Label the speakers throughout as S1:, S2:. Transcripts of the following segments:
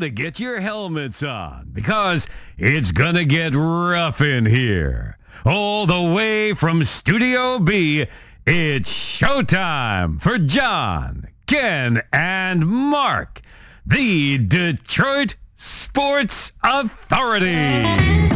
S1: to get your helmets on because it's gonna get rough in here. All the way from Studio B, it's showtime for John, Ken, and Mark, the Detroit Sports Authority.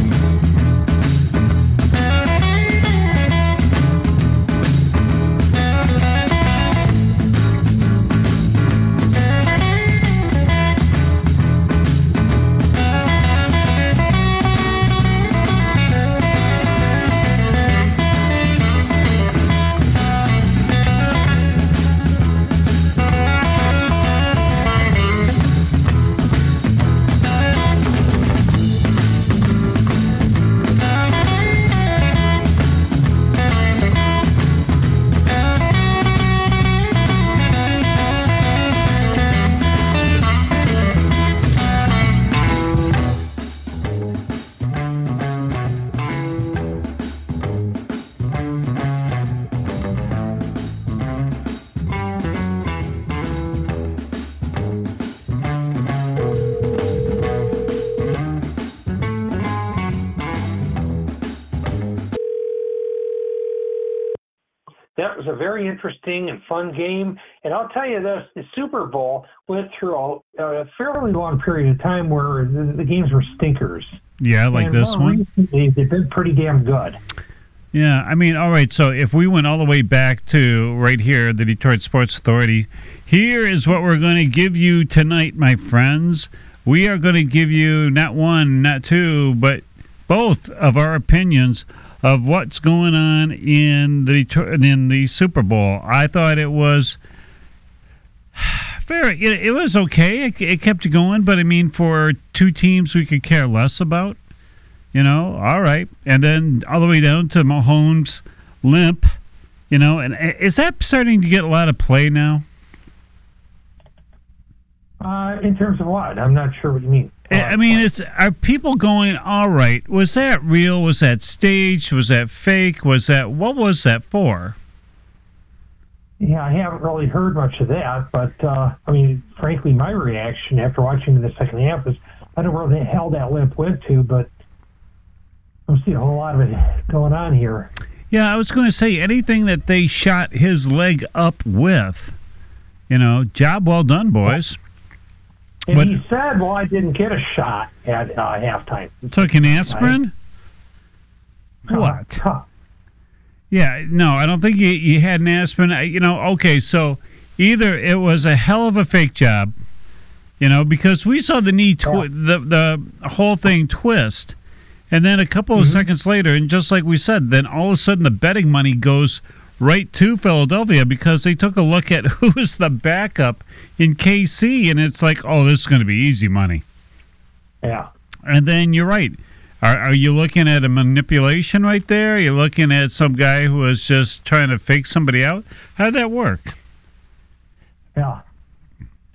S2: Was a very interesting and fun game. And I'll tell you this, the Super Bowl went through a, a fairly long period of time where the, the games were stinkers.
S3: Yeah, like
S2: and
S3: this one.
S2: recently, They've been pretty damn good.
S3: Yeah, I mean, all right. So if we went all the way back to right here, the Detroit Sports Authority, here is what we're going to give you tonight, my friends. We are going to give you not one, not two, but both of our opinions of what's going on in the in the Super Bowl. I thought it was very. It, it was okay. It, it kept going, but I mean, for two teams we could care less about. You know, all right. And then all the way down to Mahomes limp, you know, and is that starting to get a lot of play now?
S2: Uh, in terms of what? I'm not sure what you mean.
S3: I I mean, it's are people going, all right, was that real? Was that staged? Was that fake? Was that what was that for?
S2: Yeah, I haven't really heard much of that, but uh, I mean, frankly, my reaction after watching the second half is I don't know where the hell that limp went to, but I don't see a whole lot of it going on here.
S3: Yeah, I was going to say anything that they shot his leg up with, you know, job well done, boys.
S2: And
S3: What-
S2: he said, "Well, I didn't get a shot at uh, halftime."
S3: Took an aspirin? What?
S2: Huh.
S3: Yeah, no, I don't think you, you had an aspirin. I- You know, okay, so either it was a hell of a fake job, you know, because we saw the knee, twi- the the whole thing twist, and then a couple of seconds later, and just like we said, then all of a sudden the betting money goes right to Philadelphia because they took a look at who was the backup in KC, and it's like, oh, this is going to be easy money.
S2: Yeah.
S3: And then you're right. Are, are you looking at a manipulation right there? You're looking at some guy who was just trying to fake somebody out? How did that work?
S2: Yeah.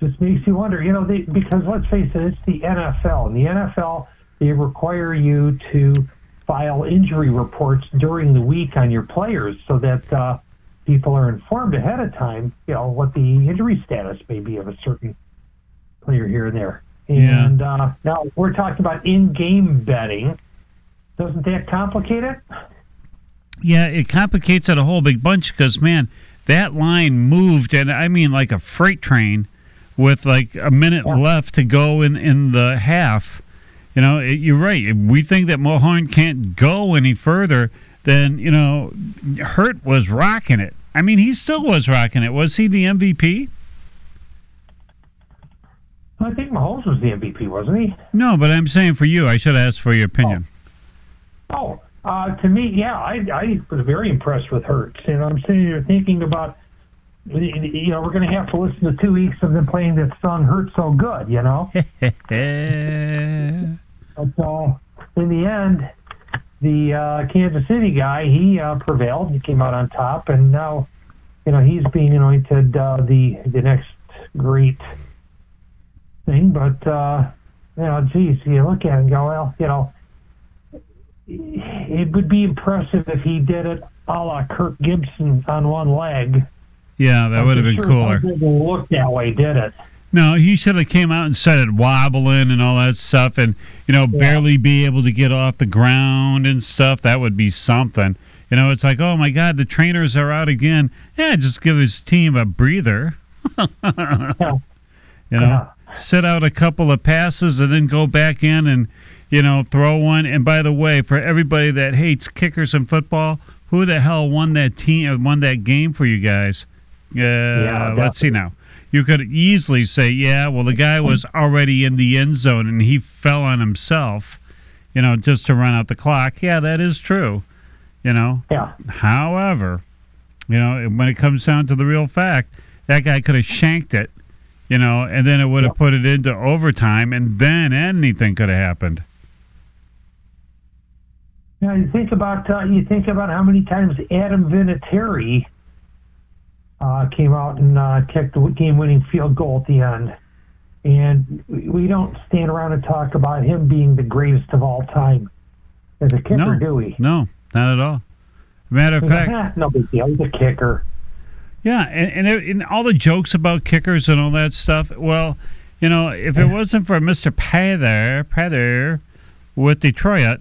S2: Just makes you wonder, you know, they, because let's face it, it's the NFL. And the NFL, they require you to file injury reports during the week on your players so that uh, people are informed ahead of time, you know, what the injury status may be of a certain player here and there.
S3: Yeah.
S2: And uh, now we're talking about in game betting. Doesn't that complicate it?
S3: Yeah, it complicates it a whole big bunch because, man, that line moved, and I mean like a freight train with like a minute
S2: Yeah.
S3: left to go in, in the half. You know, it, you're right. We think that Mohorn can't go any further, then, you know, Hurt was rocking it. I mean, he still was rocking it. Was he the MVP?
S2: I think Mahomes was the MVP, wasn't he?
S3: No, but I'm saying for you, I should ask for your opinion.
S2: Oh, uh, to me, yeah, I, I was very impressed with Hurts, and I'm sitting here thinking about, you know, we're going to have to listen to two weeks of them playing that song "Hurt So Good," you know. but uh, in the end, the uh, Kansas City guy he uh, prevailed. He came out on top, and now, you know, he's being anointed uh, the the next great thing. But uh, you know, geez, you look at it and go, well, you know it would be impressive if he did it a la Kirk Gibson on one leg.
S3: Yeah, that would have been
S2: Sure,
S3: cooler.
S2: people Look that way, did it?
S3: No, he should have came out and started wobbling and all that stuff, and you know, barely be able to get off the ground and stuff. That would be something. You know, it's like, oh my God, the trainers are out again. Yeah, just give his team a breather.
S2: Yeah.
S3: You know, sit out a couple of passes and then go back in and, you know, throw one. And by the way, for everybody that hates kickers in football, who the hell won that team? Won that game for you guys? Uh, let's see now. You could easily say, yeah, well, the guy was already in the end zone and he fell on himself, you know, just to run out the clock. Yeah, that is true. You know,
S2: Yeah.
S3: However, you know, when it comes down to the real fact, that guy could have shanked it, you know, and then it would have put it into overtime, and then anything could have happened.
S2: Now you think about uh, you think about how many times Adam Vinatieri uh, came out and uh, kicked the game-winning field goal at the end, and we- don't stand around and talk about him being the greatest of all time as a kicker,
S3: No.
S2: do we?
S3: No, not at all. Matter of fact,
S2: no big deal. He's a kicker.
S3: yeah, and, and, it- and all the jokes about kickers and all that stuff. Well, you know, if it wasn't for Mister Prater, Prater with Detroit,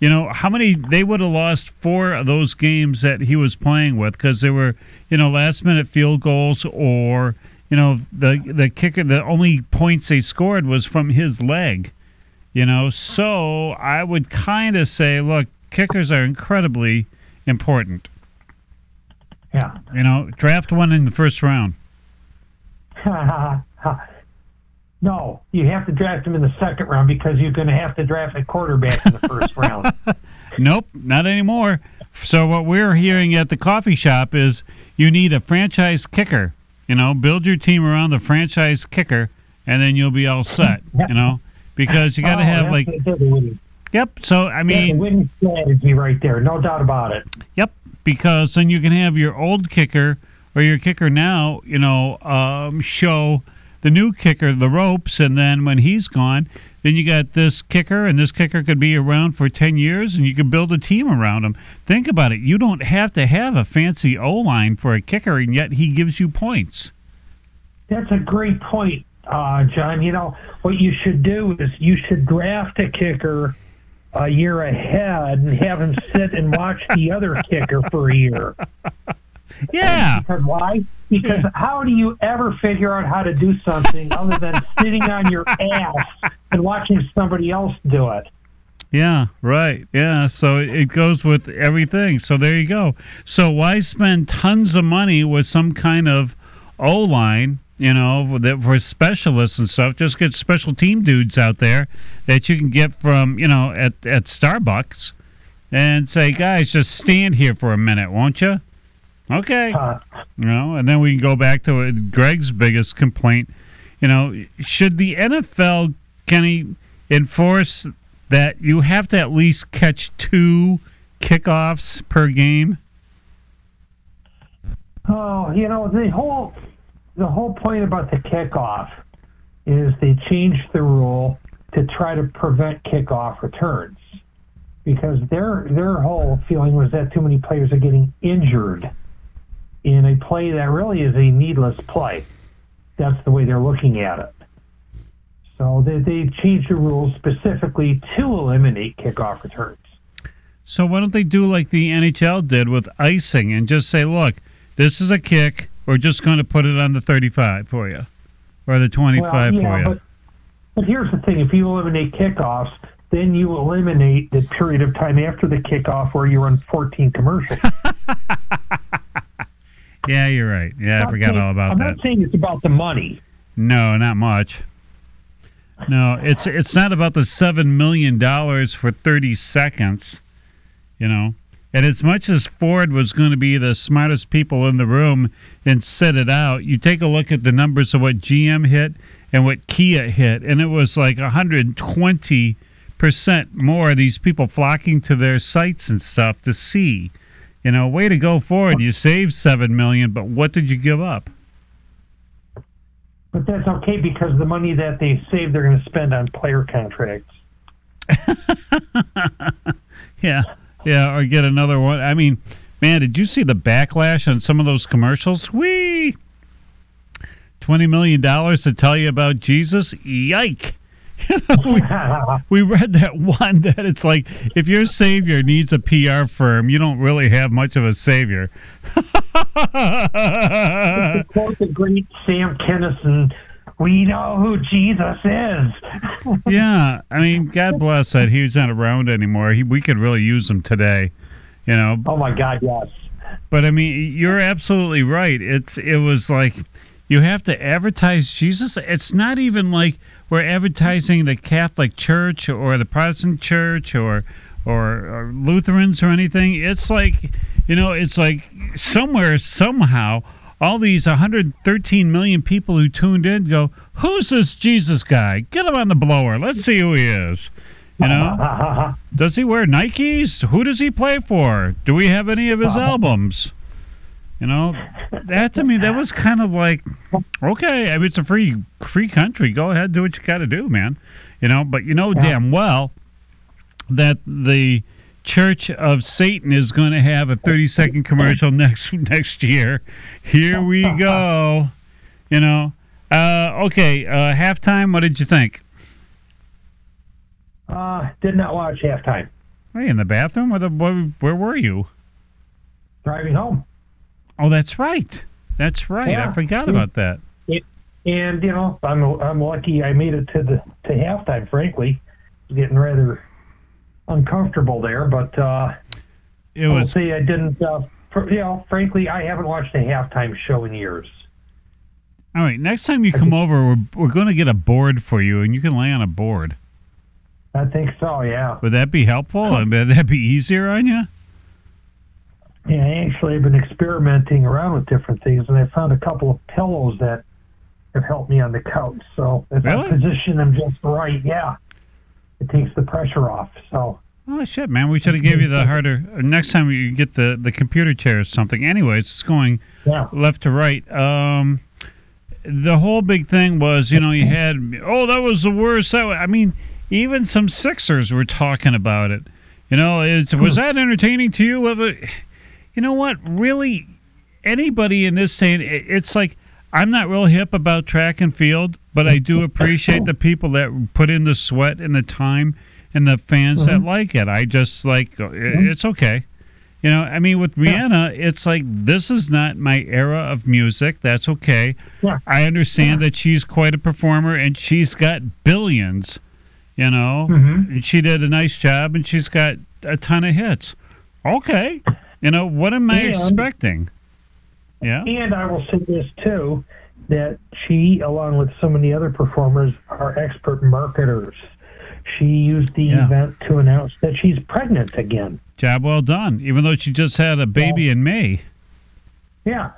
S3: you know, how many they would have lost four of those games that he was playing with because they were, you know, last minute field goals or, you know, the the kicker. The only points they scored was from his leg. You know, so I would kind of say, look, kickers are incredibly important.
S2: Yeah.
S3: You know, draft one in the first round.
S2: no, you have to draft him in the second round because you're going to have to draft a quarterback in the first round.
S3: Nope, not anymore. So what we're hearing at the coffee shop is you need a franchise kicker. You know, build your team around the franchise kicker, and then you'll be all set. You know, because you got to
S2: Oh,
S3: have like,
S2: the- that's the winning-
S3: yep. So I
S2: that's the
S3: mean,
S2: winning strategy right there, no doubt about it.
S3: Yep, because then you can have your old kicker or your kicker now, you know, um, show the new kicker the ropes, and then when he's gone, then you got this kicker, and this kicker could be around for 10 years, and you can build a team around him. Think about it. You don't have to have a fancy O line for a kicker, and yet he gives you points.
S2: That's a great point, uh, John. You know, what you should do is you should draft a kicker a year ahead and have him sit and watch the other kicker for a year.
S3: Yeah.
S2: Because why? Because how do you ever figure out how to do something other than sitting on your ass and watching somebody else do it?
S3: Yeah, right. Yeah, so it goes with everything. So there you go. So why spend tons of money with some kind of O line, you know, that for specialists and stuff? Just get special team dudes out there that you can get from, you know, at at Starbucks, and say, guys, just stand here for a minute, won't you? Okay.
S2: Uh,
S3: You know, and then we can go back to uh, Greg's biggest complaint. You know, should the NFL, Kenny, enforce that you have to at least catch two kickoffs per game?
S2: Oh, you know the whole the whole point about the kickoff is they changed the rule to try to prevent kickoff returns because their their whole feeling was that too many players are getting injured in a play that really is a needless play. That's the way they're looking at it. So they they changed the rules specifically to eliminate kickoff returns.
S3: So why don't they do like the NHL did with icing and just say, look, this is a kick. We're just going to put it on the 35 for you or the 25
S2: Well, yeah,
S3: for you.
S2: But, but here's the thing: if you eliminate kickoffs, then you eliminate the period of time after the kickoff where you run 14 commercials.
S3: yeah, you're right. Yeah, I
S2: I'm
S3: forgot
S2: saying-
S3: all about that.
S2: I'm not saying it's about the money.
S3: No, not much. No, it's it's not about the seven million dollars for thirty seconds, you know. And as much as Ford was going to be the smartest people in the room and set it out, you take a look at the numbers of what GM hit and what Kia hit, and it was like 120 percent more of these people flocking to their sites and stuff to see. You know, way to go, Ford. You saved seven million, but what did you give up?
S2: But that's okay because the money that they save, they're going to spend on player contracts.
S3: Yeah, yeah, or get another one. I mean, man, did you see the backlash on some of those commercials? Wee! twenty million dollars to tell you about Jesus. Yike! we, we read that one that it's like if your savior needs a PR firm, you don't really have much of a savior.
S2: to quote the great Sam Kinison, we know who Jesus is.
S3: yeah, I mean, God bless that he's not around anymore. He, we could really use him today, you know.
S2: oh my God, yes.
S3: But I mean, you're absolutely right. It's it was like you have to advertise Jesus. It's not even like we're advertising the Catholic Church or the Protestant Church or or, or Lutherans or anything. It's like you know, it's like somewhere somehow all these 113 million people who tuned in go, "Who's this Jesus guy? Get him on the blower. Let's see who he is." You know, does he wear Nikes? Who does he play for? Do we have any of his albums? You know, that to me that was kind of like, okay, I mean it's a free free country. Go ahead, do what you got to do, man. You know, but you know damn well that the Church of Satan is going to have a 30 second commercial next next year. Here we go. You know, uh, okay, uh, halftime. What did you think?
S2: Uh, did not watch halftime.
S3: Hey, in the bathroom? Where, the, where, where were you?
S2: Driving home.
S3: Oh, that's right. That's right. I
S2: Yeah.
S3: forgot about that.
S2: And you know, I'm I'm lucky I made it to the to halftime. Frankly, getting rather uncomfortable there, but uh,
S3: It was
S2: say I didn't. Uh, for, you know, frankly, I haven't watched a halftime show in years.
S3: all right. Next time you come over, we're we're going to get a board for you, and you can lay on a board.
S2: I think so. Yeah.
S3: Would that be helpful? I Would that be easier on you?
S2: Yeah. I actually have been experimenting around with different things, and I found a couple of pillows that have helped me on the couch. So if
S3: Really?
S2: I position them just right, yeah, it takes the pressure off. So
S3: Oh shit, man! We should have gave you the harder. uh, Next time you get the the computer chair or something. Anyways, it's going
S2: yeah.
S3: left to right. Um, the whole big thing was, you know, you had oh that was the worst. That wa-" I mean, even some Sixers were talking about it. You know, it's, was that entertaining to you? You know what, really, anybody in this it- it's like I'm not real hip about track and field, but I do appreciate the people that put in the sweat and the time and the fans that like it. I just like uh, it's okay. You know, I mean, with Rihanna, it's like this is not my era of music. That's okay.
S2: Yeah.
S3: I understand that she's quite a performer and she's got billions. You know,
S2: Mhm.
S3: and she did a nice job and she's got a ton of hits. Okay, you know what am I
S2: And-
S3: expecting? Yeah,
S2: And I will say this too, that she, along with so many other performers, are expert marketers. She used the
S3: Yeah.
S2: event to announce that she's pregnant again.
S3: job well done. Even though she just had a baby in May.
S2: Yeah.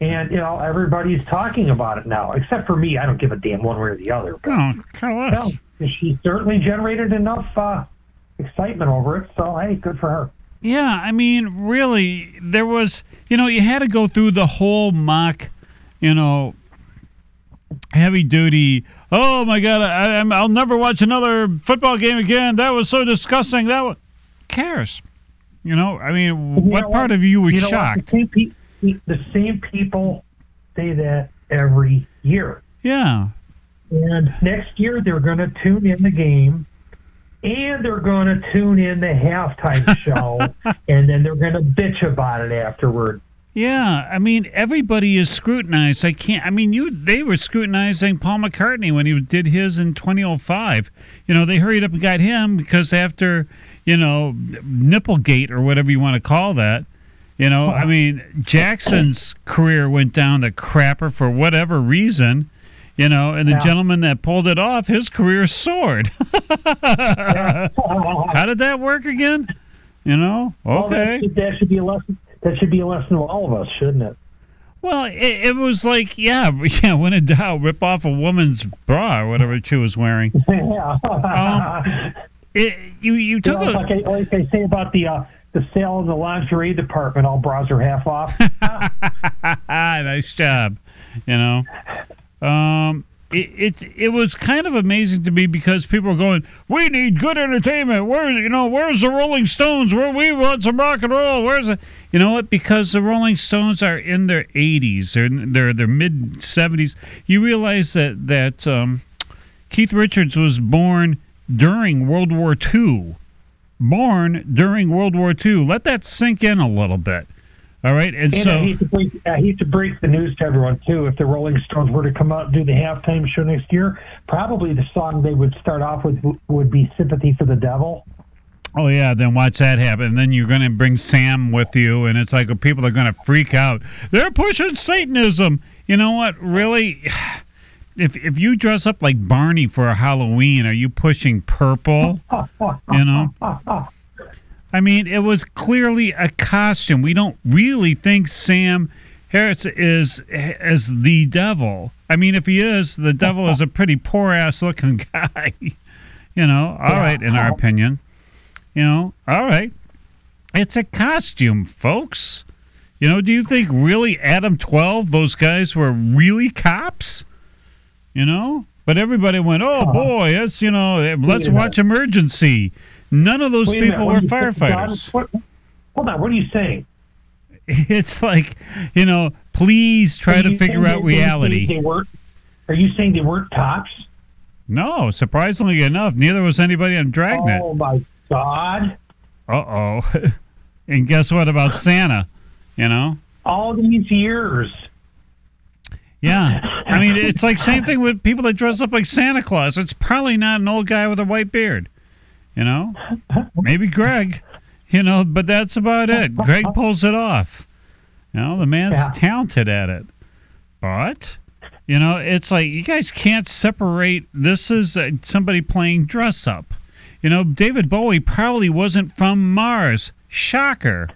S2: And, you know, everybody's talking about it now, except for me. I don't give a damn one way or the other. But,
S3: No, kind of
S2: well, she certainly generated enough uh, excitement over it. So, hey, good for her.
S3: Yeah, I mean, really, there was, you know, you had to go through the whole mock, you know, heavy duty. Oh my God, I, I'm, I'll never watch another football game again. That was so disgusting. That was, cares, you know. I mean,
S2: You
S3: what part
S2: what?
S3: of you was
S2: You
S3: shocked?
S2: The same, pe- the same people say that every year.
S3: Yeah,
S2: And next year they're going to tune in the game, and they're going to tune in the halftime show, and then they're going to bitch about it afterward.
S3: yeah. I mean, everybody is scrutinized. I can't. I mean, you they were scrutinizing Paul McCartney when he did his in 2005. You know, they hurried up and got him because after you know Nipplegate or whatever you want to call that. You know, I mean, Jackson's career went down the crapper for whatever reason. You know, and the
S2: Yeah.
S3: gentleman that pulled it off, his career soared. How did that work again? You know,
S2: Well, that
S3: okay.
S2: should- that should be a lesson. That should be a lesson to all of us, shouldn't it?
S3: Well, it, it was like, yeah, yeah. When in doubt, rip off a woman's bra or whatever she was wearing.
S2: yeah.
S3: Um, It, you you
S2: You
S3: took
S2: know,
S3: a
S2: like, I, like I say about the uh, the sale in the lingerie department, all bras are half off.
S3: nice job. You know, um, it, it it was kind of amazing to me because people were going, "We need good entertainment. Where you know, where's the Rolling Stones? Where we want some rock and roll? Where's the, You know what? Because the Rolling Stones are in their 80s, they're their their mid 70s. You realize that that um, Keith Richards was born during World War II. Born during World War II. Let that sink in a little bit. All right, and,
S2: And
S3: so
S2: I hate to break I hate to break the news to everyone too. If the Rolling Stones were to come out and do the halftime show next year, probably the song they would start off with would be "Sympathy for the Devil."
S3: Oh yeah, then watch that happen. And then you're going to bring Sam with you, and it's like people are going to freak out. They're pushing Satanism. You know what? Really, if if you dress up like Barney for a Halloween, are you pushing purple? You know. I mean, it was clearly a costume. We don't really think Sam Harris is as the devil. I mean, if he is, the devil is a pretty poor ass looking guy. you know. All
S2: Yeah.
S3: right, in our opinion. You know, all right. It's a costume, folks. You know, do you think really Adam 12, those guys were really cops? You know? But everybody went, oh
S2: Uh-huh.
S3: boy, it's, you know, let's watch Emergency. None of those people were firefighters.
S2: What, hold on, what are you saying?
S3: It's like, you know, please try to figure out
S2: they- they-
S3: reality.
S2: They weren't. Are you saying they weren't cops?
S3: No, surprisingly enough, neither was anybody on Dragnet.
S2: Oh my God!
S3: Uh oh. and guess what about Santa? You know?
S2: All these years.
S3: Yeah. I mean, it's like same thing with people that dress up like Santa Claus. It's probably not an old guy with a white beard. You know? Maybe Greg. You know, but that's about it. Greg pulls it off. You know, the man's
S2: Yeah.
S3: talented at it. But, you know, it's like you guys can't separate this is uh, somebody playing dress up. You know, David Bowie probably wasn't from Mars. Shocker.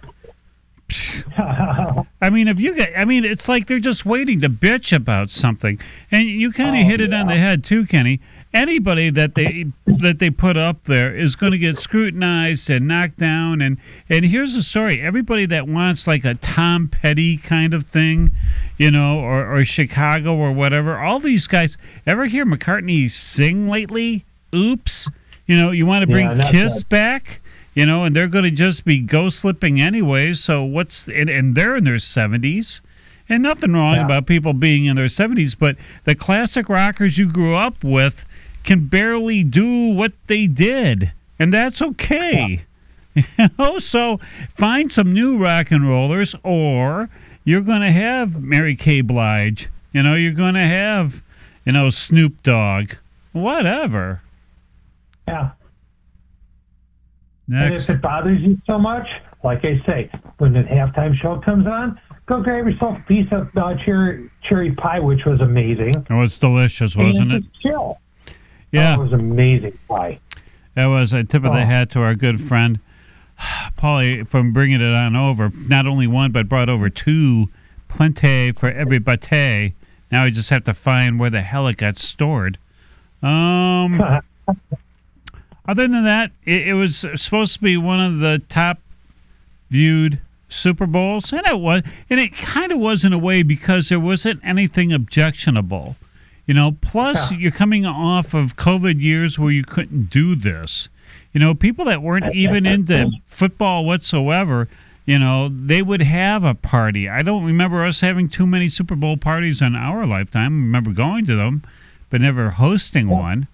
S3: I mean, if you get, I mean, it's like they're just waiting to bitch about something, and you kind of
S2: Oh,
S3: hit it on the head too, Kenny. Anybody that they that they put up there is going to get scrutinized and knocked down. And and here's the story: everybody that wants like a Tom Petty kind of thing, you know, or or Chicago or whatever, all these guys. Ever hear McCartney sing lately? Oops. You know, you want to bring
S2: Yeah,
S3: Kiss back, you know, and they're going to just be ghost slipping anyways. So what's and, and they're in their seventies, and nothing wrong
S2: Yeah.
S3: about people being in their seventies, but the classic rockers you grew up with can barely do what they did, and that's okay. You know, so find some new rock and rollers, or you're going to have Mary J. Blige. You know, you're going to have, you know, Snoop Dogg, whatever.
S2: Yeah. And if it bothers you so much, like I say, when the halftime show comes on, go grab yourself a piece of uh, cherry cherry pie, which was amazing.
S3: It was delicious, wasn't it?
S2: Chill.
S3: Yeah.
S2: Oh, it was amazing pie.
S3: That was a tip of the
S2: Oh.
S3: hat to our good friend Paulie from bringing it on over. Not only one, but brought over two plenty for every bate. Now we just have to find where the hell it got stored. Um, other than that, it, it was supposed to be one of the top viewed Super Bowls, and it was, and it kind of was in a way because there wasn't anything objectionable. You know, plus
S2: Yeah.
S3: you're coming off of COVID years where you couldn't do this. You know, people that weren't even into football whatsoever, you know, they would have a party. I don't remember us having too many Super Bowl parties in our lifetime. I remember going to them, but never hosting one.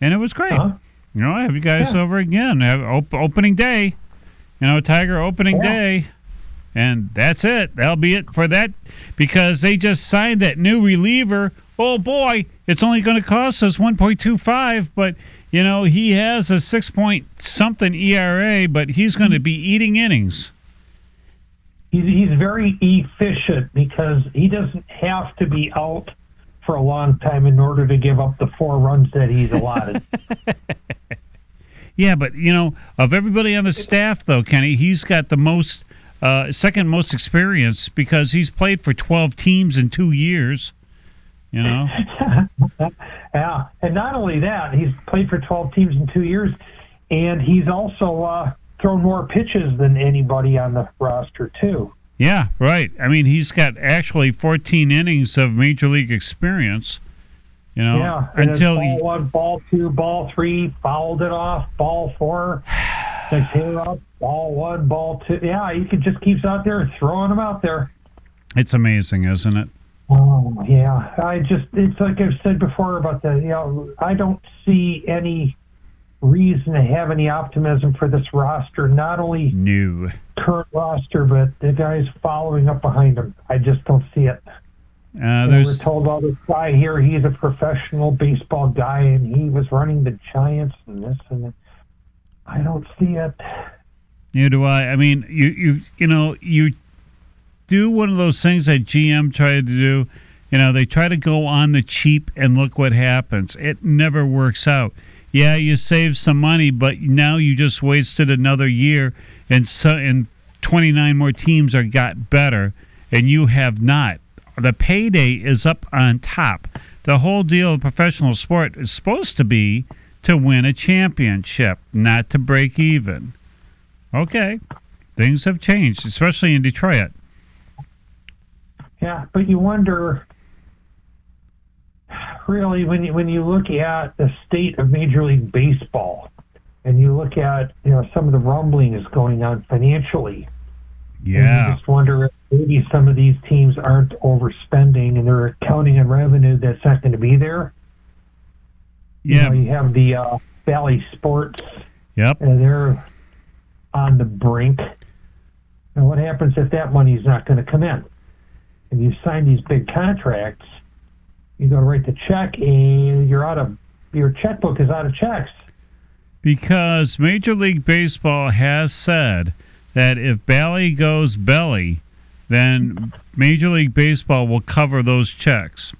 S3: And it was great.
S2: Huh?
S3: You know, I have you guys
S2: Yeah.
S3: over again. Have op- opening day. You know, Tiger opening
S2: Yeah.
S3: day. And that's it. That'll be it for that because they just signed that new reliever. Oh boy, it's only going to cost us 1.25, but you know, he has a 6 point something ERA, but he's going to be eating innings.
S2: He's, he's very efficient because he doesn't have to be out for a long time in order to give up the four runs that he's allotted.
S3: Yeah, but you know, of everybody on the staff, though, Kenny, he's got the most, uh, second most experience because he's played for 12 teams in two years. You know,
S2: yeah, and not only that, he's played for 12 teams in two years, and he's also uh, thrown more pitches than anybody on the roster too.
S3: yeah, right. I mean, he's got actually 14 innings of major league experience. You know,
S2: Yeah,
S3: until
S2: ball
S3: he,
S2: one, ball two, ball three, fouled it off, ball four. Next hair up, ball one, ball two. Yeah, he could just keeps out there throwing them out there.
S3: It's amazing, isn't it?
S2: Oh yeah, I just it's like I've said before about the you know I don't see any reason to have any optimism for this roster. Not only
S3: New.
S2: current roster, but the guys following up behind them. I just don't see it.
S3: Uh,
S2: we're told all this guy here, he's a professional baseball guy, and he was running the Giants and this and that. I don't see it.
S3: Neither do I. I mean, you you you know you do one of those things that GM tried to do. You know, they try to go on the cheap and look what happens. It never works out. Yeah, you save some money, but now you just wasted another year, and so and 29 more teams are got better, and you have not. The payday is up on top. The whole deal of professional sport is supposed to be to win a championship, not to break even. Okay. Things have changed, especially in Detroit.
S2: Yeah, but you wonder, really, when you when you look at the state of Major League Baseball, and you look at you know some of the rumblings going on financially, and you just wonder if maybe some of these teams aren't overspending and they're counting on revenue that's not going to be there.
S3: Yeah.
S2: You, know, you have the uh, Bally Sports,
S3: Yep.
S2: and they're on the brink. And what happens if that money's not going to come in? And you sign these big contracts, you go to write the check, and you're out of your checkbook is out of checks.
S3: Because Major League Baseball has said that if Bally goes belly, then Major League Baseball will cover those checks.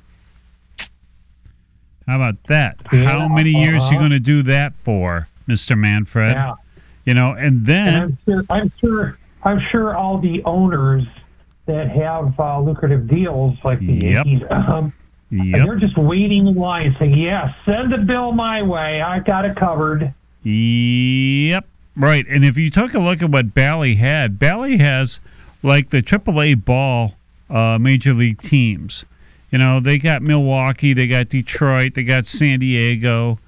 S3: How about that?
S2: Yeah,
S3: How many years you
S2: uh-huh.
S3: going to do that for, Mr. Manfred?
S2: Yeah.
S3: You know, and
S2: And
S3: then
S2: I'm sure, I'm sure, I'm sure all the owners that have uh, lucrative deals like the
S3: Yep.
S2: Yankees, um,
S3: yep,
S2: they're just waiting in line, saying, "Yeah, send the bill my way. I got it covered."
S3: Yep. Right. And if you took a look at what Bally had, Bally has like the AAA ball uh, major league teams. You know, they got Milwaukee, they got Detroit, they got San Diego.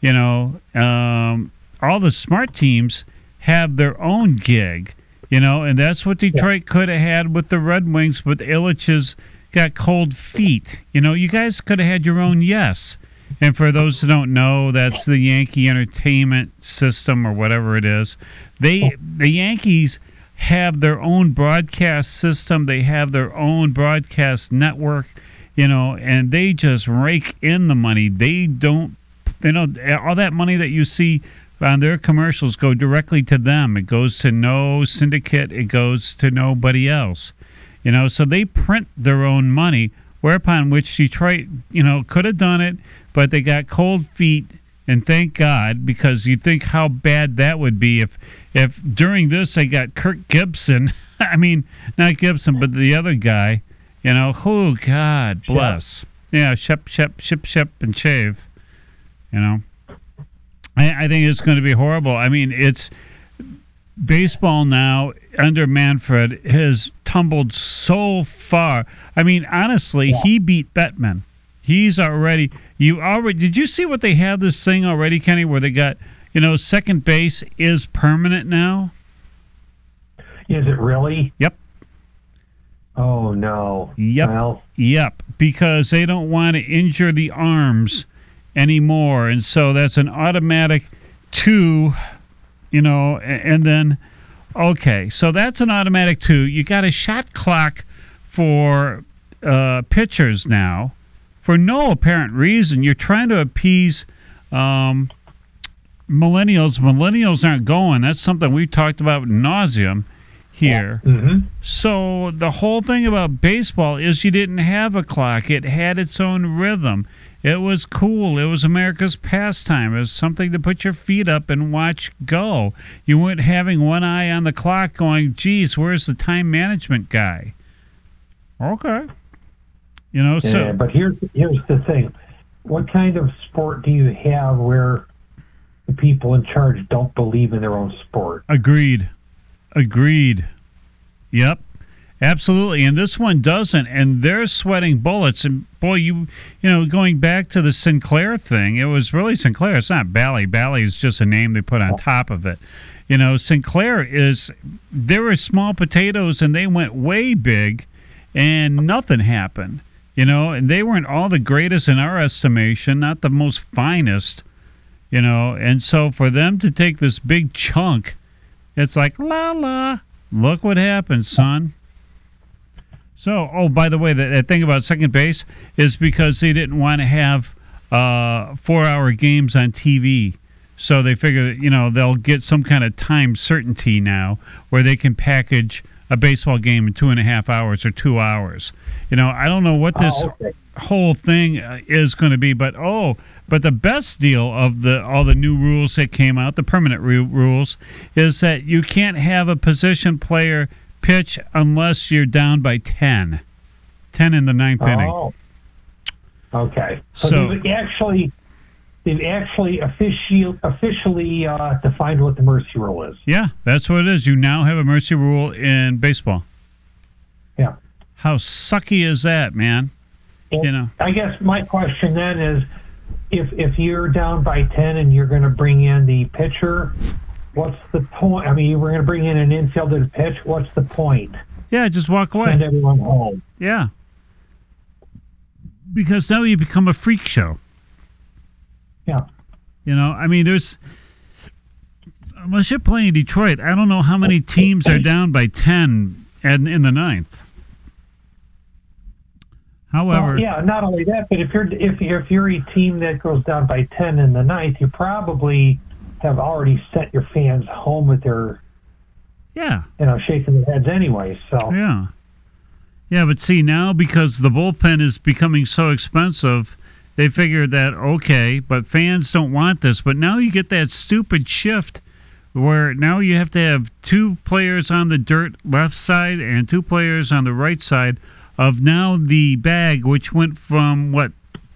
S3: You know, um, all the smart teams have their own gig. You know, and that's what Detroit could have had with the Red Wings, but Ilitch's got cold feet. You know, you guys could have had your own yes. And for those who don't know, that's the Yankee Entertainment System or whatever it is. They the Yankees have their own broadcast system. They have their own broadcast network, you know, and they just rake in the money. They don't, you know, all that money that you see on their commercials go directly to them. It goes to no syndicate. It goes to nobody else. You know, so they print their own money. Whereupon which Detroit, you know, could have done it, but they got cold feet. And thank God, because you think how bad that would be if, if during this they got Kirk Gibson. I mean, not Gibson, but the other guy. You know, oh God bless. Yeah, shep, shep, ship, ship, and shave. You know, I, I think it's going to be horrible. I mean, it's baseball now under Manfred has tumbled so far. I mean, honestly, he beat Bettman. He's already you already did you see what they have this thing already, Kenny, where they got you know second base is permanent now.
S2: Is it really?
S3: Yep.
S2: Oh no.
S3: Yep.
S2: Well,
S3: Yep, because they don't want to injure the arms anymore, and so that's an automatic two, you know, and then okay, so that's an automatic two. You got a shot clock for uh, pitchers now for no apparent reason. You're trying to appease um, millennials. Millennials aren't going. That's something we talked about nauseum here.
S2: hmm
S3: So the whole thing about baseball is you didn't have a clock. It had its own rhythm. It was cool. It was America's pastime. It was something to put your feet up and watch go. You weren't having one eye on the clock going, geez, where's the time management guy? Okay. You know,
S2: yeah,
S3: so
S2: but here's here's the thing. What kind of sport do you have where the people in charge don't believe in their own sport?
S3: agreed. Agreed. Yep. Absolutely, and this one doesn't, and they're sweating bullets. And boy, you you know, going back to the Sinclair thing, it was really Sinclair. It's not Bally. Bally is just a name they put on top of it. You know, Sinclair is they were small potatoes, and they went way big, and nothing happened. You know, and they weren't all the greatest in our estimation, not the most finest. You know, and so for them to take this big chunk, it's like la la. Look what happened, son. So, oh, by the way, that, that thing about second base is because they didn't want to have uh, four-hour games on TV. So they figure, you know, they'll get some kind of time certainty now where they can package a baseball game in two and a half hours or two hours. You know, I don't know what this
S2: Oh, okay.
S3: whole thing uh, is going to be, but oh, but the best deal of the all the new rules that came out, the permanent ru- rules, is that you can't have a position player pitch unless you're down by 10. 10 in the ninth inning.
S2: Oh. Okay. So,
S3: So-
S2: actually they've actually officially officially uh, defined what the mercy rule is.
S3: Yeah, that's what it is. You now have a mercy rule in baseball.
S2: Yeah.
S3: How sucky is that, man? You know.
S2: I guess my question then is, if if you're down by ten and you're going to bring in the pitcher, what's the point? I mean, you were going to bring in an infielder to pitch. What's the point?
S3: Yeah, just walk away.
S2: Send everyone home.
S3: Yeah. Because now you become a freak show.
S2: Yeah.
S3: You know, I mean, there's. Unless you're playing Detroit, I don't know how many oh, teams are down by 10 and in the ninth. However,
S2: Well, yeah. Not only that, but if you're if you're, if you're a team that goes down by ten in the ninth, you probably have already sent your fans home with their
S3: yeah,
S2: you know shaking their heads anyway. So
S3: yeah. Yeah, but see, now because the bullpen is becoming so expensive, they figured that, okay, but fans don't want this. But now you get that stupid shift where now you have to have two players on the dirt left side and two players on the right side of now the bag, which went from what,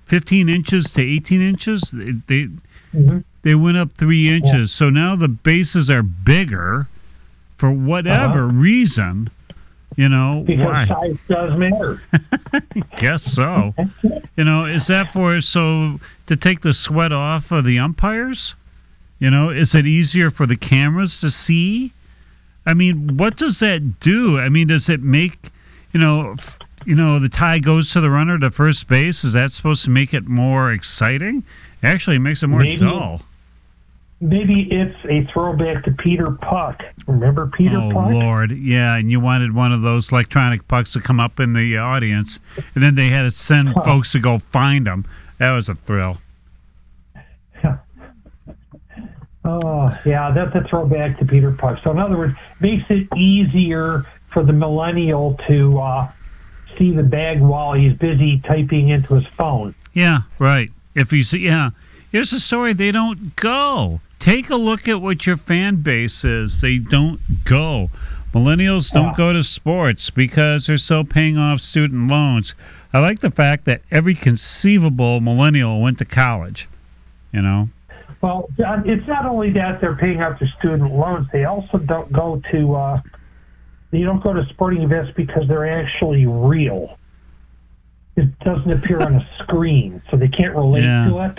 S3: 15 inches to 18 inches? They, they,
S2: Mhm.
S3: they went up three inches. So now the bases are bigger for whatever reason. You know,
S2: because
S3: why?
S2: size does matter.
S3: Guess so. You know, is that for so to take the sweat off of the umpires? You know, is it easier for the cameras to see? I mean, what does that do? I mean, does it make you know, f- you know, the tie goes to the runner to first base? Is that supposed to make it more exciting? Actually, it makes it more
S2: Maybe.
S3: dull.
S2: Maybe it's a throwback to Peter Puck. Remember Peter
S3: oh
S2: Puck?
S3: Oh, Lord, yeah, and you wanted one of those electronic pucks to come up in the audience, and then they had to send folks to go find them. That was a thrill.
S2: Oh, yeah, that's a throwback to Peter Puck. So, in other words, makes it easier for the millennial to uh, see the bag while he's busy typing into his phone.
S3: Yeah, right. If he's, yeah, here's the story. They don't go. Take a look at what your fan base is. They don't go. Millennials don't go to sports because they're still paying off student loans. I like the fact that every conceivable millennial went to college. You know,
S2: Well, it's not only that they're paying off their student loans; they also don't go to uh, they don't go to sporting events because they're actually real. It doesn't appear on a screen, so they can't relate
S3: Yeah.
S2: to it.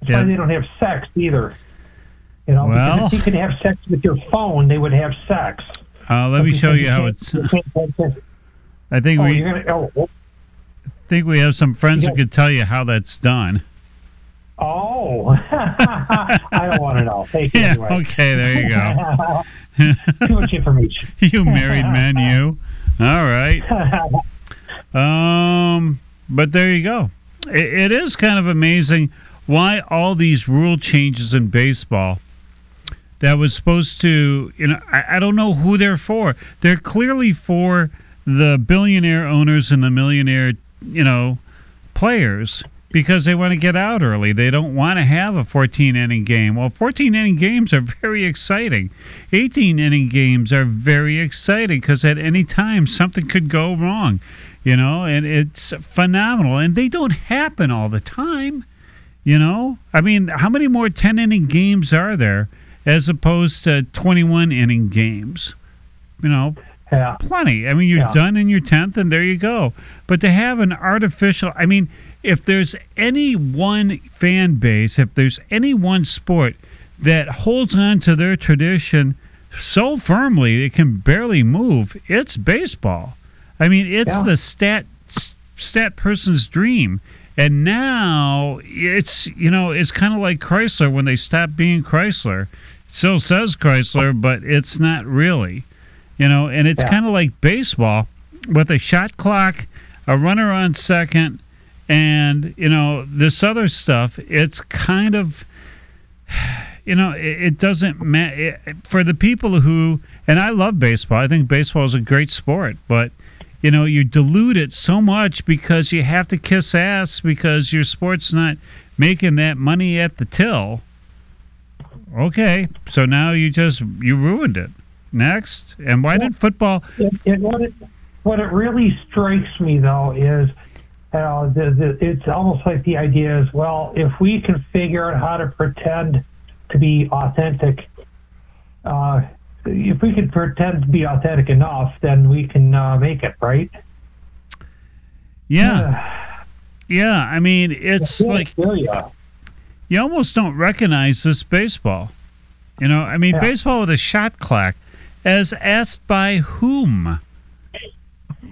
S2: That's
S3: Yeah.
S2: why they don't have sex either. You know,
S3: Well-
S2: because if you could have sex with your phone, they would have sex.
S3: uh, let me show you how it's.
S2: You you
S3: I think
S2: Oh,
S3: we
S2: gonna. Oh, oh,
S3: think we have some friends who could tell you how that's done.
S2: oh. I don't want to know. Take it
S3: Yeah.
S2: anyway.
S3: Okay. There you go.
S2: Too much information.
S3: you married men, you. All right. Um, but there you go. It, it is kind of amazing why all these rule changes in baseball that was supposed to, you know, I, I don't know who they're for. They're clearly for the billionaire owners and the millionaire, you know, players because they want to get out early. They don't want to have a 14 inning game. Well, 14 inning games are very exciting. 18 inning games are very exciting because at any time something could go wrong, you know, and it's phenomenal. And they don't happen all the time, you know. I mean, how many more 10 inning games are there as opposed to 21 inning games? You know,
S2: Yeah.
S3: plenty. I mean, you're
S2: Yeah.
S3: done in your tenth, and there you go. But to have an artificial, I mean, if there's any one fan base, if there's any one sport that holds on to their tradition so firmly it can barely move, it's baseball. I mean, it's
S2: Yeah.
S3: the stat stat person's dream. And now it's you know it's kind of like Chrysler when they stopped being Chrysler. Still says Chrysler, but it's not really. You know, and it's
S2: Yeah.
S3: kind of like baseball with a shot clock, a runner on second, and you know this other stuff. It's kind of you know it, it doesn't matter for the people who and I love baseball. I think baseball is a great sport, but you know you dilute it so much because you have to kiss ass because your sport's not making that money at the till. Okay, so now you just you ruined it. Next, and why did football?
S2: It, it, what, it, what it really strikes me, though, is uh, the, the, it's almost like the idea is, well, if we can figure out how to pretend to be authentic, uh, if we can pretend to be authentic enough, then we can uh, make it, right?
S3: Yeah, yeah. I mean, it's
S2: Yeah,
S3: like
S2: ya.
S3: You almost don't recognize this baseball. You know, I mean,
S2: Yeah.
S3: baseball with a shot clock, as asked by whom?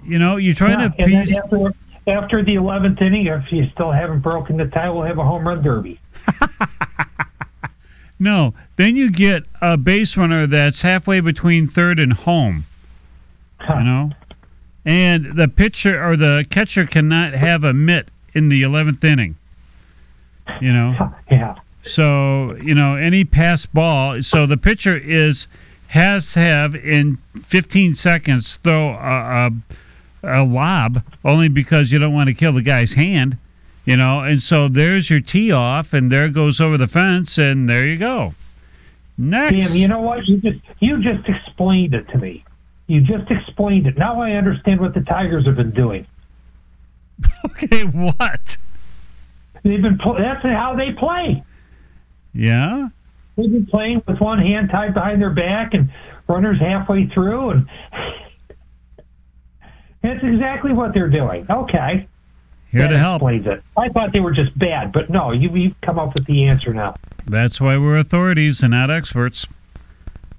S3: You know, you're trying
S2: Yeah,
S3: to piece.
S2: after, after the 11th inning, if you still haven't broken the tie, we'll have a home run derby.
S3: No, then you get a base runner that's halfway between third and home. You know, and the pitcher or the catcher cannot have a mitt in the eleventh inning. You know,
S2: Yeah.
S3: so you know any pass ball. So the pitcher is has to have in 15 seconds throw a, a, a lob only because you don't want to kill the guy's hand. You know, and so there's your tee off, and there goes over the fence, and there you go. Next,
S2: Damn, you know what? You just you just explained it to me. You just explained it. Now I understand what the Tigers have been doing.
S3: okay, what?
S2: They've been that's how they play.
S3: Yeah,
S2: They've been playing with one hand tied behind their back and runners halfway through, and that's exactly what they're doing. Okay,
S3: here
S2: that
S3: to help.
S2: explains it. I thought they were just bad, but no, you you've come up with the answer now.
S3: That's why we're authorities and not experts.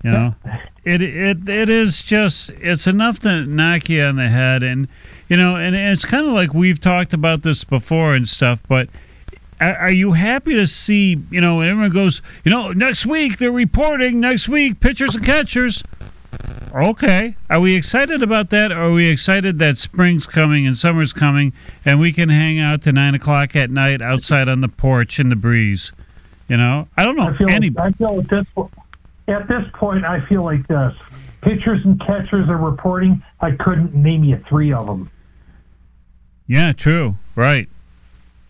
S3: You know, it it it is just it's enough to knock you on the head, and you know, and it's kind of like we've talked about this before and stuff. But are, are you happy to see? You know, when everyone goes, you know, next week they're reporting next week pitchers and catchers. Okay, are we excited about that? Or are we excited that spring's coming and summer's coming, and we can hang out to nine o'clock at night outside on the porch in the breeze? You know, I don't know
S2: I feel,
S3: any.
S2: I feel at this at this point, I feel like this: pitchers and catchers are reporting. I couldn't name you three of them.
S3: Yeah, true. Right.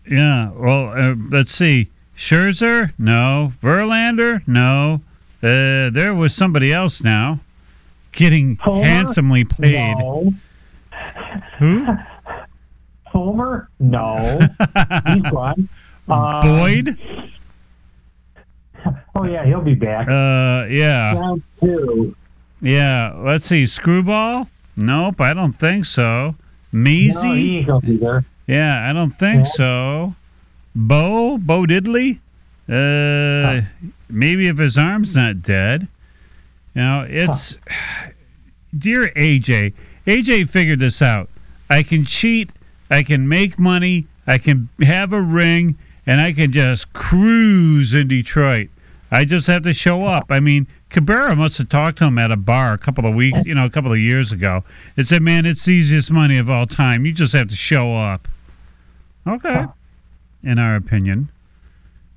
S3: Yeah. Well, uh, let's see. Scherzer? No. Verlander? No. Uh, there was somebody else now getting
S2: Homer?
S3: handsomely paid.
S2: No.
S3: Who?
S2: Homer? No. He's gone. Um,
S3: Boyd?
S2: Oh yeah, he'll be back.
S3: Uh, yeah.
S2: Round two.
S3: Yeah. Let's see. Screwball? Nope, I don't think so.
S2: No,
S3: Measy?
S2: he ain't gonna be there.
S3: Yeah, I don't think
S2: Yeah.
S3: so. Bo? Bo Diddley? Uh, maybe if his arm's not dead. You know, it's. Dear AJ, AJ figured this out. I can cheat, I can make money, I can have a ring, and I can just cruise in Detroit. I just have to show up. I mean, Cabrera must have talked to him at a bar a couple of weeks, you know, a couple of years ago. and said, "Man, it's the easiest money of all time. You just have to show up." Okay, in our opinion,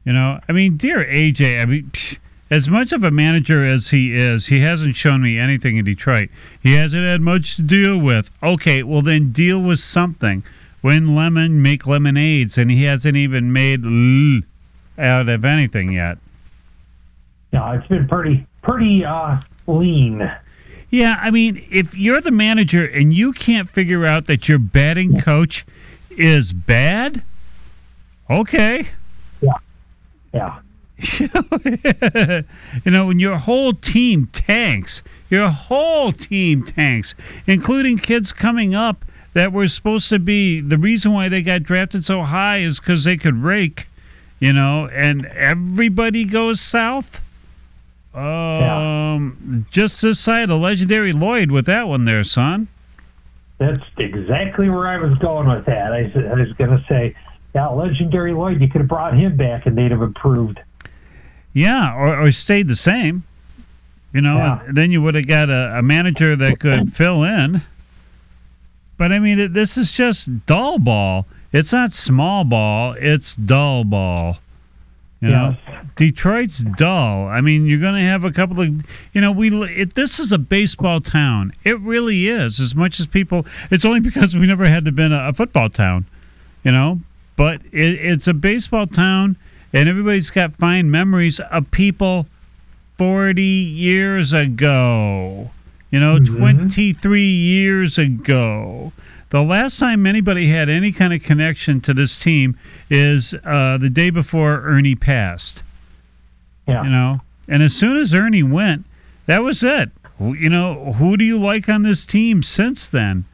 S3: you know, I mean, dear AJ, I mean, psh, as much of a manager as he is, he hasn't shown me anything in Detroit. He hasn't had much to deal with. Okay, well then deal with something. Win lemon, make lemonades, and he hasn't even made l out of anything yet.
S2: Yeah, it's been pretty pretty uh, lean.
S3: Yeah, I mean, if you're the manager and you can't figure out that your batting coach is bad, okay.
S2: Yeah. Yeah.
S3: you know, when your whole team tanks, your whole team tanks, including kids coming up that were supposed to be the reason why they got drafted so high is because they could rake, you know, and everybody goes south. Um, just this side of legendary Lloyd with that one there, son.
S2: That's exactly where I was going with that. I, I was going to say, that legendary Lloyd, you could have brought him back and they'd have improved.
S3: Yeah, or, or stayed the same. You know,
S2: Yeah.
S3: then you would have got a, a manager that could fill in. But I mean, it, this is just dull ball. It's not small ball. It's dull ball. You know,
S2: Yes.
S3: Detroit's dull. I mean, you're going to have a couple of, you know, we. It, this is a baseball town. It really is. As much as people, it's only because we never had to been a, a football town, you know. But it, it's a baseball town, and everybody's got fine memories of people 40 years ago. You know,
S2: Mhm.
S3: 23 years ago. The last time anybody had any kind of connection to this team is uh, the day before Ernie passed.
S2: Yeah.
S3: You know, and as soon as Ernie went, that was it. You know, who do you like on this team since then?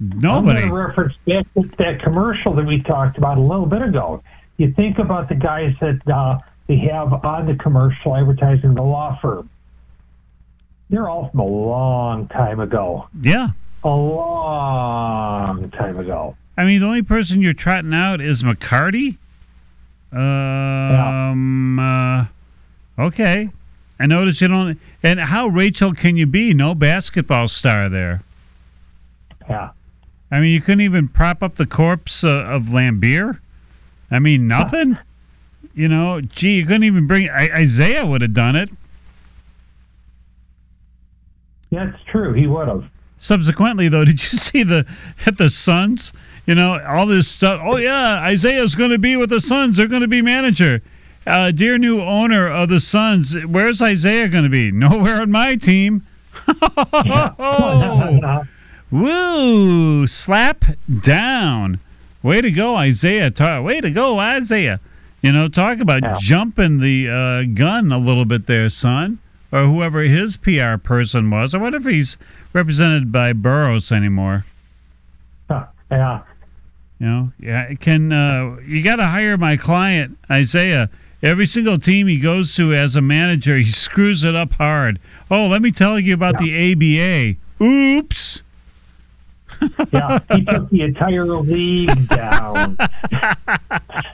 S3: Nobody.
S2: I'm going to reference back to that commercial that we talked about a little bit ago. You think about the guys that uh, they have on the commercial advertising the law firm. They're all from a long time ago.
S3: Yeah.
S2: A long time ago.
S3: I mean, the only person you're trotting out is McCarty. Um. Uh, okay. I noticed you don't. And how Rachel can you be? No basketball star there.
S2: Yeah.
S3: I mean, you couldn't even prop up the corpse uh, of Laimbeer. I mean, nothing. You know, gee, you couldn't even bring I, Isiah would have done it.
S2: That's true. He would have.
S3: Subsequently, though, did you see the at the Suns? You know, all this stuff. Oh yeah, Isiah's going to be with the Suns. They're going to be manager. Uh, dear new owner of the Suns, where's Isiah going to be? Nowhere on my team. Oh. Woo! Slap down. Way to go, Isiah. Way to go, Isiah. You know, talk about
S2: Yeah.
S3: jumping the uh, gun a little bit there, son. Or whoever his PR person was. I wonder if he's represented by Burroughs anymore.
S2: yeah.
S3: You know, yeah, can uh, you got to hire my client Isiah? Every single team he goes to as a manager, he screws it up hard. Oh, let me tell you about the ABA. Oops.
S2: Yeah. He took the entire league down.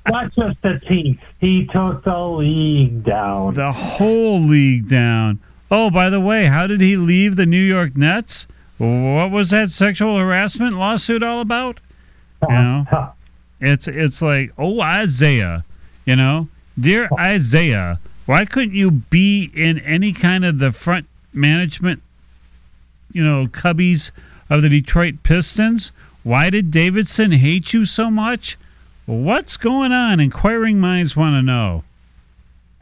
S2: Not just the team. He took the league down.
S3: the whole league down. Oh, by the way, how did he leave the New York Nets? What was that sexual harassment lawsuit all about? Yeah.
S2: Huh.
S3: It's it's like, oh Isiah, you know, dear Isiah, why couldn't you be in any kind of the front management, you know, cubbies of the Detroit Pistons? Why did Davidson hate you so much? What's going on? Inquiring minds want to know.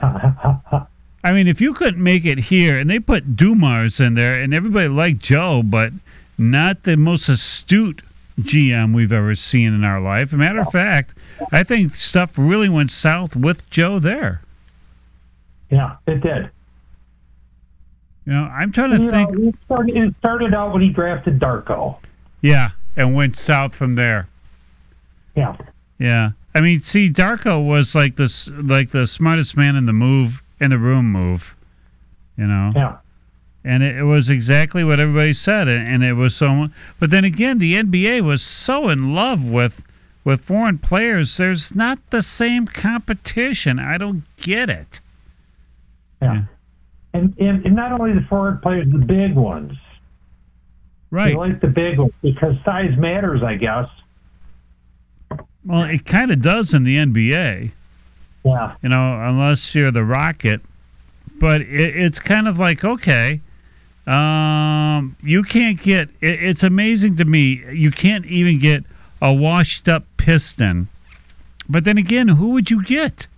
S3: I mean, if you couldn't make it here, and they put Dumars in there, and everybody liked Joe, but not the most astute GM we've ever seen in our life. As a matter of fact, I think stuff really went south with Joe there.
S2: Yeah, it did.
S3: You know, I'm trying to
S2: You
S3: think.
S2: know, it, started, it started out when he drafted Darko.
S3: Yeah, and went south from there.
S2: Yeah.
S3: Yeah, I mean, see, Darko was like this, like the smartest man in the move in the room. Move, you know.
S2: Yeah.
S3: and it, it was exactly what everybody said, and, and it was so. But then again, the NBA was so in love with with foreign players. There's not the same competition. I don't get it.
S2: Yeah.
S3: Yeah.
S2: And, and and not only the forward players, the big ones.
S3: Right.
S2: They like the big ones because size matters, I guess.
S3: Well, it kind of does in the NBA.
S2: Yeah.
S3: You know, unless you're the Rocket. But it, it's kind of like okay. Um, you can't get. It, it's amazing to me. You can't even get a washed up piston. But then again, who would you get?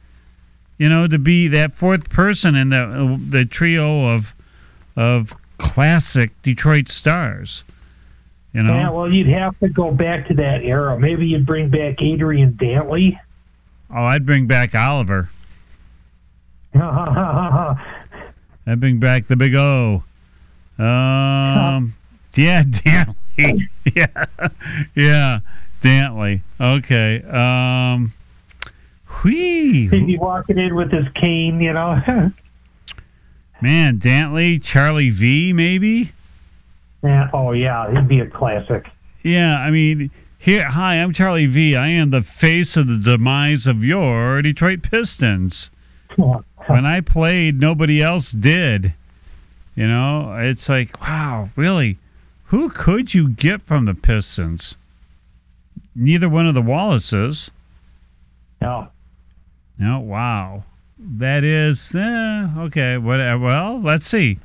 S3: You know, to be that fourth person in the the trio of of classic Detroit stars. You know,
S2: Yeah, well, you'd have to go back to that era. Maybe you'd bring back Adrian Dantley.
S3: oh, I'd bring back Oliver.
S2: yeah,
S3: I bring back the big O. Um, yeah, Dantley. yeah, yeah, Dantley. Okay. Um, whee.
S2: he'd be walking in with his cane, you know.
S3: Man, Dantley, Charlie V, maybe.
S2: yeah, oh yeah, he'd be a classic.
S3: Yeah, I mean, here. Hi, I'm Charlie V. I am the face of the demise of your Detroit Pistons. When I played, nobody else did. You know, it's like, wow, really? Who could you get from the Pistons? Neither one of the Wallaces.
S2: No,
S3: No, wow. That is eh, okay. What? Well, let's see.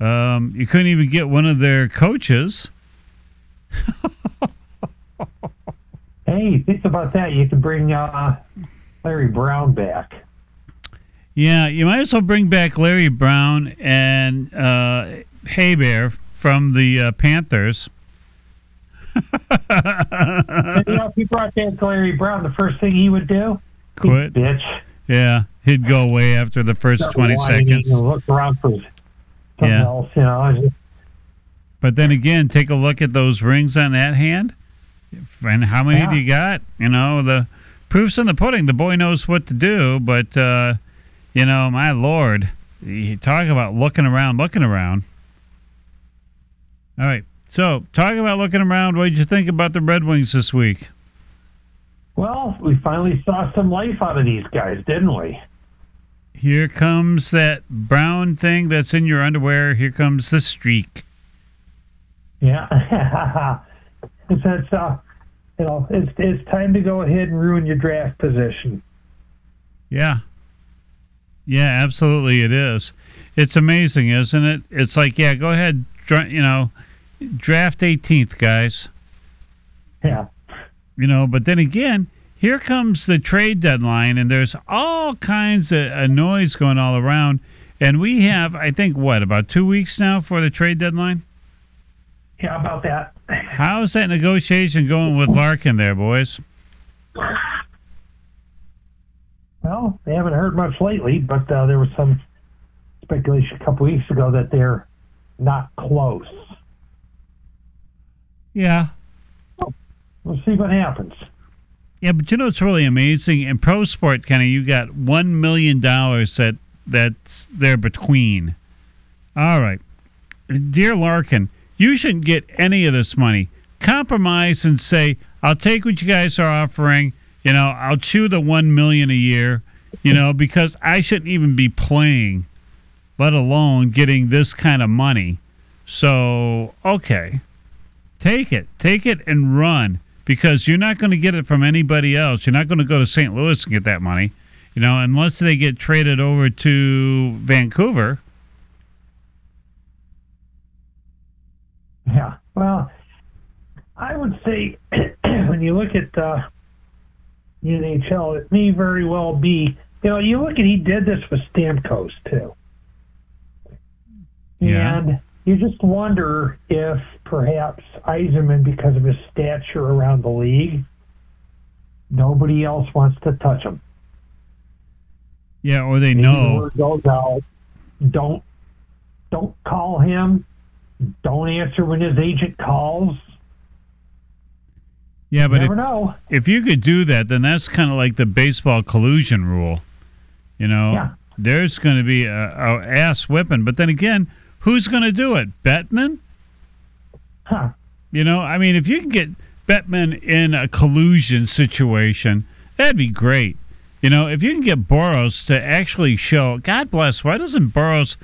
S3: Um, you couldn't even get one of their coaches.
S2: hey, think about that. You could bring uh, Larry Brown back.
S3: Yeah, you might as well bring back Larry Brown and uh, Hay Bear from the uh, Panthers.
S2: You know, if you brought back Larry Brown, the first thing he would do,
S3: Quit.
S2: bitch.
S3: Yeah, he'd go away after the first
S2: start
S3: 20 seconds.
S2: Look around for something
S3: Yeah.
S2: else, you know.
S3: But then again, take a look at those rings on that hand. And how many
S2: Yeah.
S3: do you got? You know, the proof's in the pudding. The boy knows what to do, but, uh, you know, my Lord, you talk about looking around, looking around. All right. So, talk about looking around. What did you think about the Red Wings this week?
S2: Well, we finally saw some life out of these guys, didn't we?
S3: Here comes that brown thing that's in your underwear. Here comes the streak.
S2: Yeah. it's, it's, uh, you know, it's, it's time to go ahead and ruin your draft position.
S3: Yeah. Yeah, absolutely it is. It's amazing, isn't it? It's like, yeah, go ahead, you know, draft 18th, guys.
S2: Yeah.
S3: You know, but then again, here comes the trade deadline and there's all kinds of uh, noise going all around and we have I think what, about 2 weeks now for the trade deadline?
S2: Yeah, about that.
S3: How's that negotiation going with Larkin there, boys?
S2: Well, they haven't heard much lately, but uh, there was some speculation a couple weeks ago that they're not close.
S3: Yeah.
S2: We'll see what happens.
S3: Yeah, but you know it's really amazing in pro sport, Kenny. You got one million dollars that that's there between. All right, dear Larkin, you shouldn't get any of this money. Compromise and say, "I'll take what you guys are offering. You know, I'll chew the one million a year. You know, because I shouldn't even be playing, let alone getting this kind of money. So, okay, take it, take it, and run." Because you're not going to get it from anybody else. You're not going to go to St. Louis and get that money, you know, unless they get traded over to Vancouver.
S2: Yeah. Well, I would say when you look at uh, the NHL, it may very well be. You know, you look at he did this with Stamkos too,
S3: Yeah.
S2: and you just wonder if perhaps Yzerman, because of his stature around the league, nobody else wants to touch him.
S3: Yeah, or they know.
S2: word goes out. Don't don't call him. Don't answer when his agent calls.
S3: Yeah, but if,
S2: Never know.
S3: if you could do that, then that's kind of like the baseball collusion rule. You know,
S2: Yeah.
S3: there's going to be a, a ass whipping, but then again, who's going to do it? Bettman?
S2: Huh.
S3: You know, I mean, if you can get Bettman in a collusion situation, that'd be great. You know, if you can get Boras to actually show, God bless, why doesn't Boras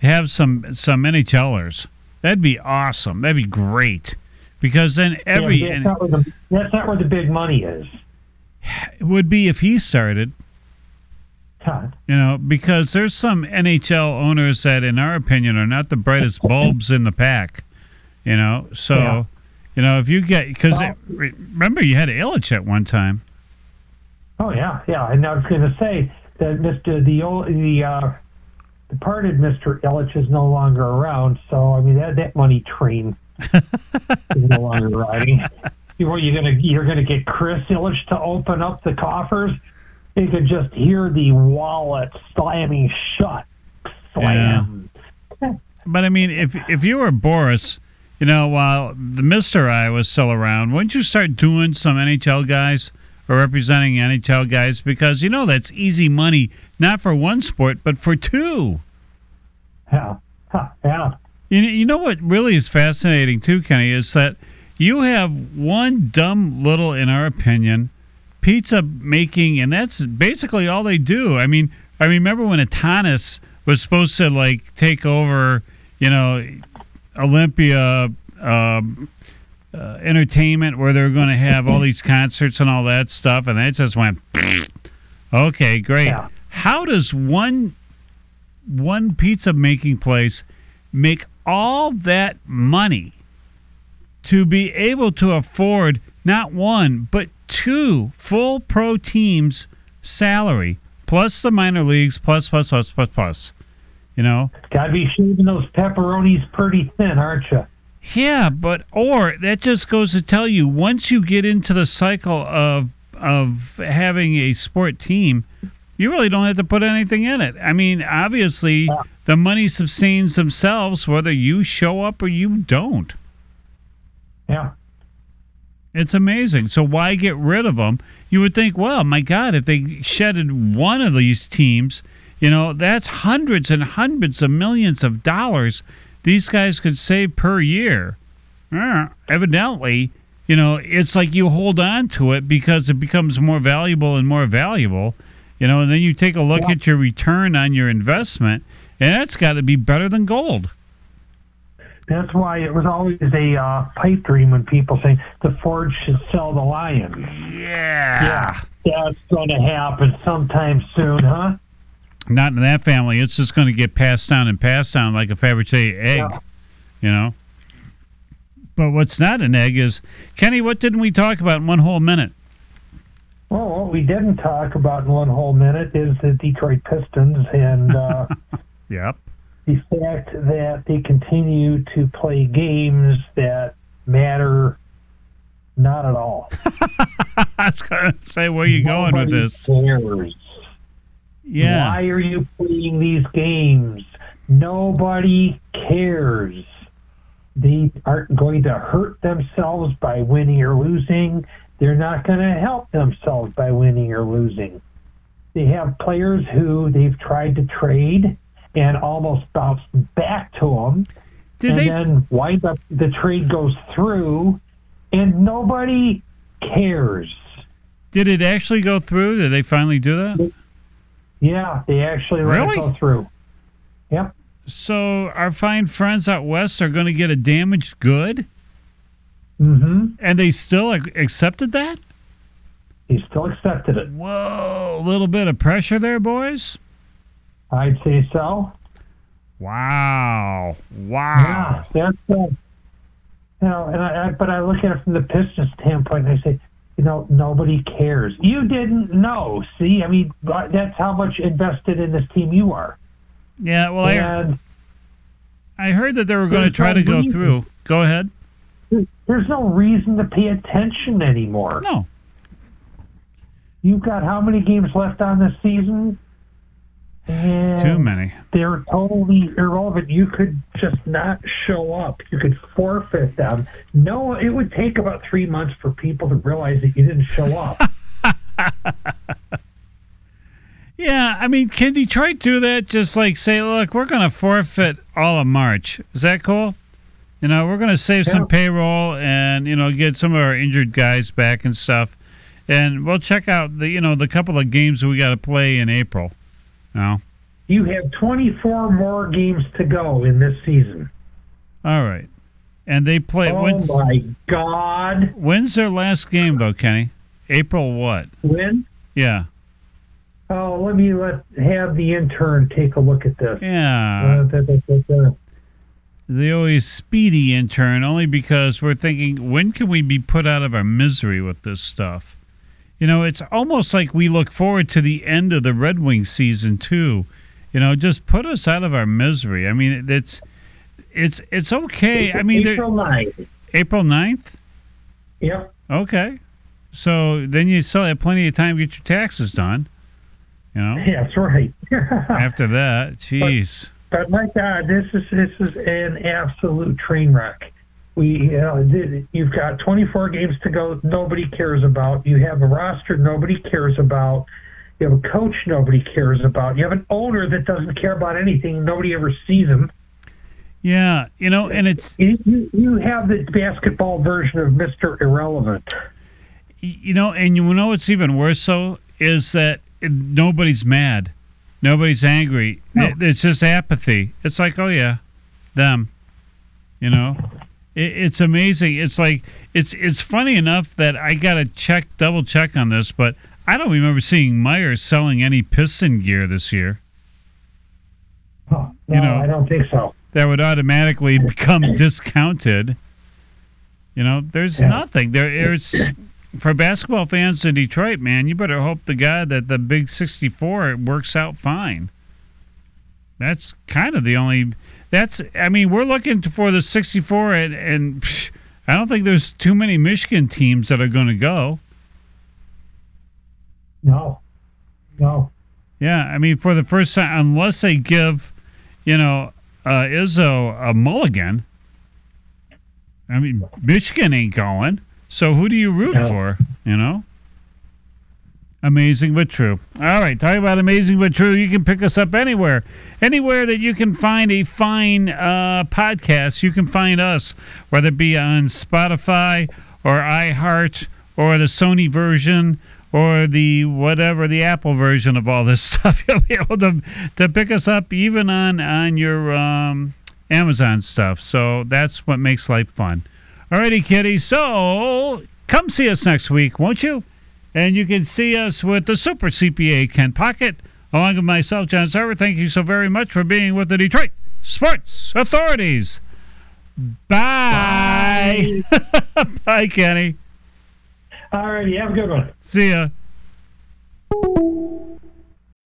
S3: have some some NHLers? That'd be awesome. That'd be great. Because then every
S2: Yeah, that's, not the, that's not where the big money is.
S3: it would be if he started.
S2: Huh.
S3: You know, because there's some NHL owners that, in our opinion, are not the brightest bulbs in the pack. You know, so
S2: Yeah.
S3: you know if you get because
S2: Well-
S3: remember you had Ilitch at one time.
S2: Oh yeah, yeah. And I was going to say that Mister the old the uh, departed Mister Ilitch is no longer around. So I mean that that money train is no longer riding. You what you gonna you're gonna get Chris Ilitch to open up the coffers? They could just hear the wallet slamming shut. Slam.
S3: But I mean, if if you were Boras, you know, while the Mister I was still around, wouldn't you start doing some NHL guys or representing NHL guys because you know that's easy money, not for one sport but for two.
S2: Yeah. Huh, yeah.
S3: You you know what really is fascinating too, Kenny, is that you have one dumb little, in our opinion, pizza making, and that's basically all they do. I mean, I remember when Atanas was supposed to like take over, you know, Olympia um, uh, Entertainment, where they're going to have all these concerts and all that stuff, and that just went. okay, great.
S2: Yeah.
S3: How does one one pizza making place make all that money to be able to afford not one but two full pro teams salary plus the minor leagues plus plus plus plus plus you know
S2: Got to be shaving those pepperonis pretty thin, aren't you?
S3: yeah but or that just goes to tell you once you get into the cycle of of having a sport team you really don't have to put anything in it i mean obviously
S2: Yeah.
S3: the money sustains themselves whether you show up or you don't
S2: Yeah.
S3: It's amazing. So why get rid of them? You would think, well, my God, if they shedded one of these teams, you know, that's hundreds and hundreds of millions of dollars these guys could save per year. Uh, evidently, you know, it's like you hold on to it because it becomes more valuable and more valuable, you know, and then you take a look
S2: Yeah.
S3: at your return on your investment, and that's got to be better than gold.
S2: That's why it was always a uh, pipe dream when people say the Ford should sell the Lion.
S3: Yeah. Yeah.
S2: That's going to happen sometime soon, huh?
S3: Not in that family. It's just going to get passed down and passed down like a Fabergé egg,
S2: Yeah.
S3: you know. But what's not an egg is Kenny. What didn't we talk about in one whole minute?
S2: Well, what we didn't talk about in one whole minute is the Detroit Pistons and uh,
S3: Yep.
S2: The fact that they continue to play games that matter not at all.
S3: I was going to say where are you going with this?
S2: Cares.
S3: Yeah.
S2: Why are you playing these games? Nobody cares. They aren't going to hurt themselves by winning or losing. They're not going to help themselves by winning or losing. They have players who they've tried to trade and almost bounced back to them,
S3: Did
S2: and
S3: they?
S2: then wind up the trade goes through, and nobody cares.
S3: Did it actually go through? Did they finally do that?
S2: Yeah, they actually let it go through. Yep.
S3: So our fine friends out west are going to get a damaged good,
S2: Mm-hmm.
S3: and they still accepted that.
S2: He still accepted it.
S3: Whoa, a little bit of pressure there, boys.
S2: I'd say so.
S3: Wow. Wow.
S2: Yeah, that's uh, you know, and I, I but I look at it from the Pistons standpoint, and I say, you know, nobody cares. You didn't know. See, I mean, that's how much invested in this team you are.
S3: Yeah. Well, I,
S2: and
S3: I heard that they were going to try
S2: no
S3: to go
S2: reason.
S3: through. Go ahead.
S2: there's no reason to pay attention anymore.
S3: No.
S2: You've got how many games left on this season? And
S3: Too many.
S2: they're totally irrelevant. You could just not show up. You could forfeit them. No, it would take about three months for people to realize that you didn't show up.
S3: Yeah, I mean, can Detroit do that? Just like say, look, we're going to forfeit all of March. Is that cool? You know, we're going to save some payroll and you know get some of our injured guys back and stuff, and we'll check out the you know the couple of games we got to play in April. No,
S2: you have 24 more games to go in this season.
S3: all right, and they play.
S2: Oh
S3: when's,
S2: my God!
S3: when's their last game though, Kenny? April what?
S2: When?
S3: Yeah,
S2: Oh, let me let have the intern take a look at this.
S3: yeah.
S2: Uh, da, da, da,
S3: the always speedy intern only because we're thinking when can we be put out of our misery with this stuff you know it's almost like we look forward to the end of the red wings season too you know just put us out of our misery i mean it's it's it's okay i mean
S2: April 9th.
S3: april 9th
S2: Yep.
S3: okay so then you still have plenty of time to get your taxes done You know,
S2: Yeah, that's right.
S3: after that, jeez.
S2: But my God, this is this is an absolute train wreck. We, you know, th- you've got 24 games to go. Nobody cares about. You have a roster nobody cares about. You have a coach nobody cares about. You have an owner that doesn't care about anything. Nobody ever sees him.
S3: Yeah, you know, and it's
S2: You, you, have the basketball version of Mr. Irrelevant.
S3: you know, and you know what's even worse though is that nobody's mad, nobody's angry.
S2: No.
S3: It's just apathy. It's like, oh yeah, them. You know, it, it's amazing. It's like it's it's funny enough that I gotta check, double check on this, but I don't remember seeing Meijers selling any piston gear this year.
S2: Oh, no,
S3: You know.
S2: I don't think so.
S3: that would automatically become discounted. You know, there's
S2: Yeah.
S3: nothing there. There's for basketball fans in Detroit, man. You better hope to God that the Big 64 works out fine. That's kind of the only. That's. I mean, we're looking for the 64, and, and psh, I don't think there's too many Michigan teams that are going to go.
S2: No, no.
S3: Yeah, I mean, for the first time, unless they give, you know, uh, Izzo a mulligan. I mean, Michigan ain't going. So who do you root
S2: No.
S3: for? You know. Amazing but true. All right, talking about amazing but true. You can pick us up anywhere, anywhere that you can find a fine uh, podcast. You can find us, whether it be on Spotify or iHeart or the Sony version or the whatever the Apple version of all this stuff. You'll be able to to pick us up even on on your um, Amazon stuff. So that's what makes life fun. Alrighty, kitty. So come see us next week, won't you? And you can see us with the Super CPA Ken Pocket, along with myself, John Sarver. Thank you so very much for being with the Detroit Sports Authorities. Bye. Bye, Kenny.
S2: All righty, have a good one.
S3: See ya.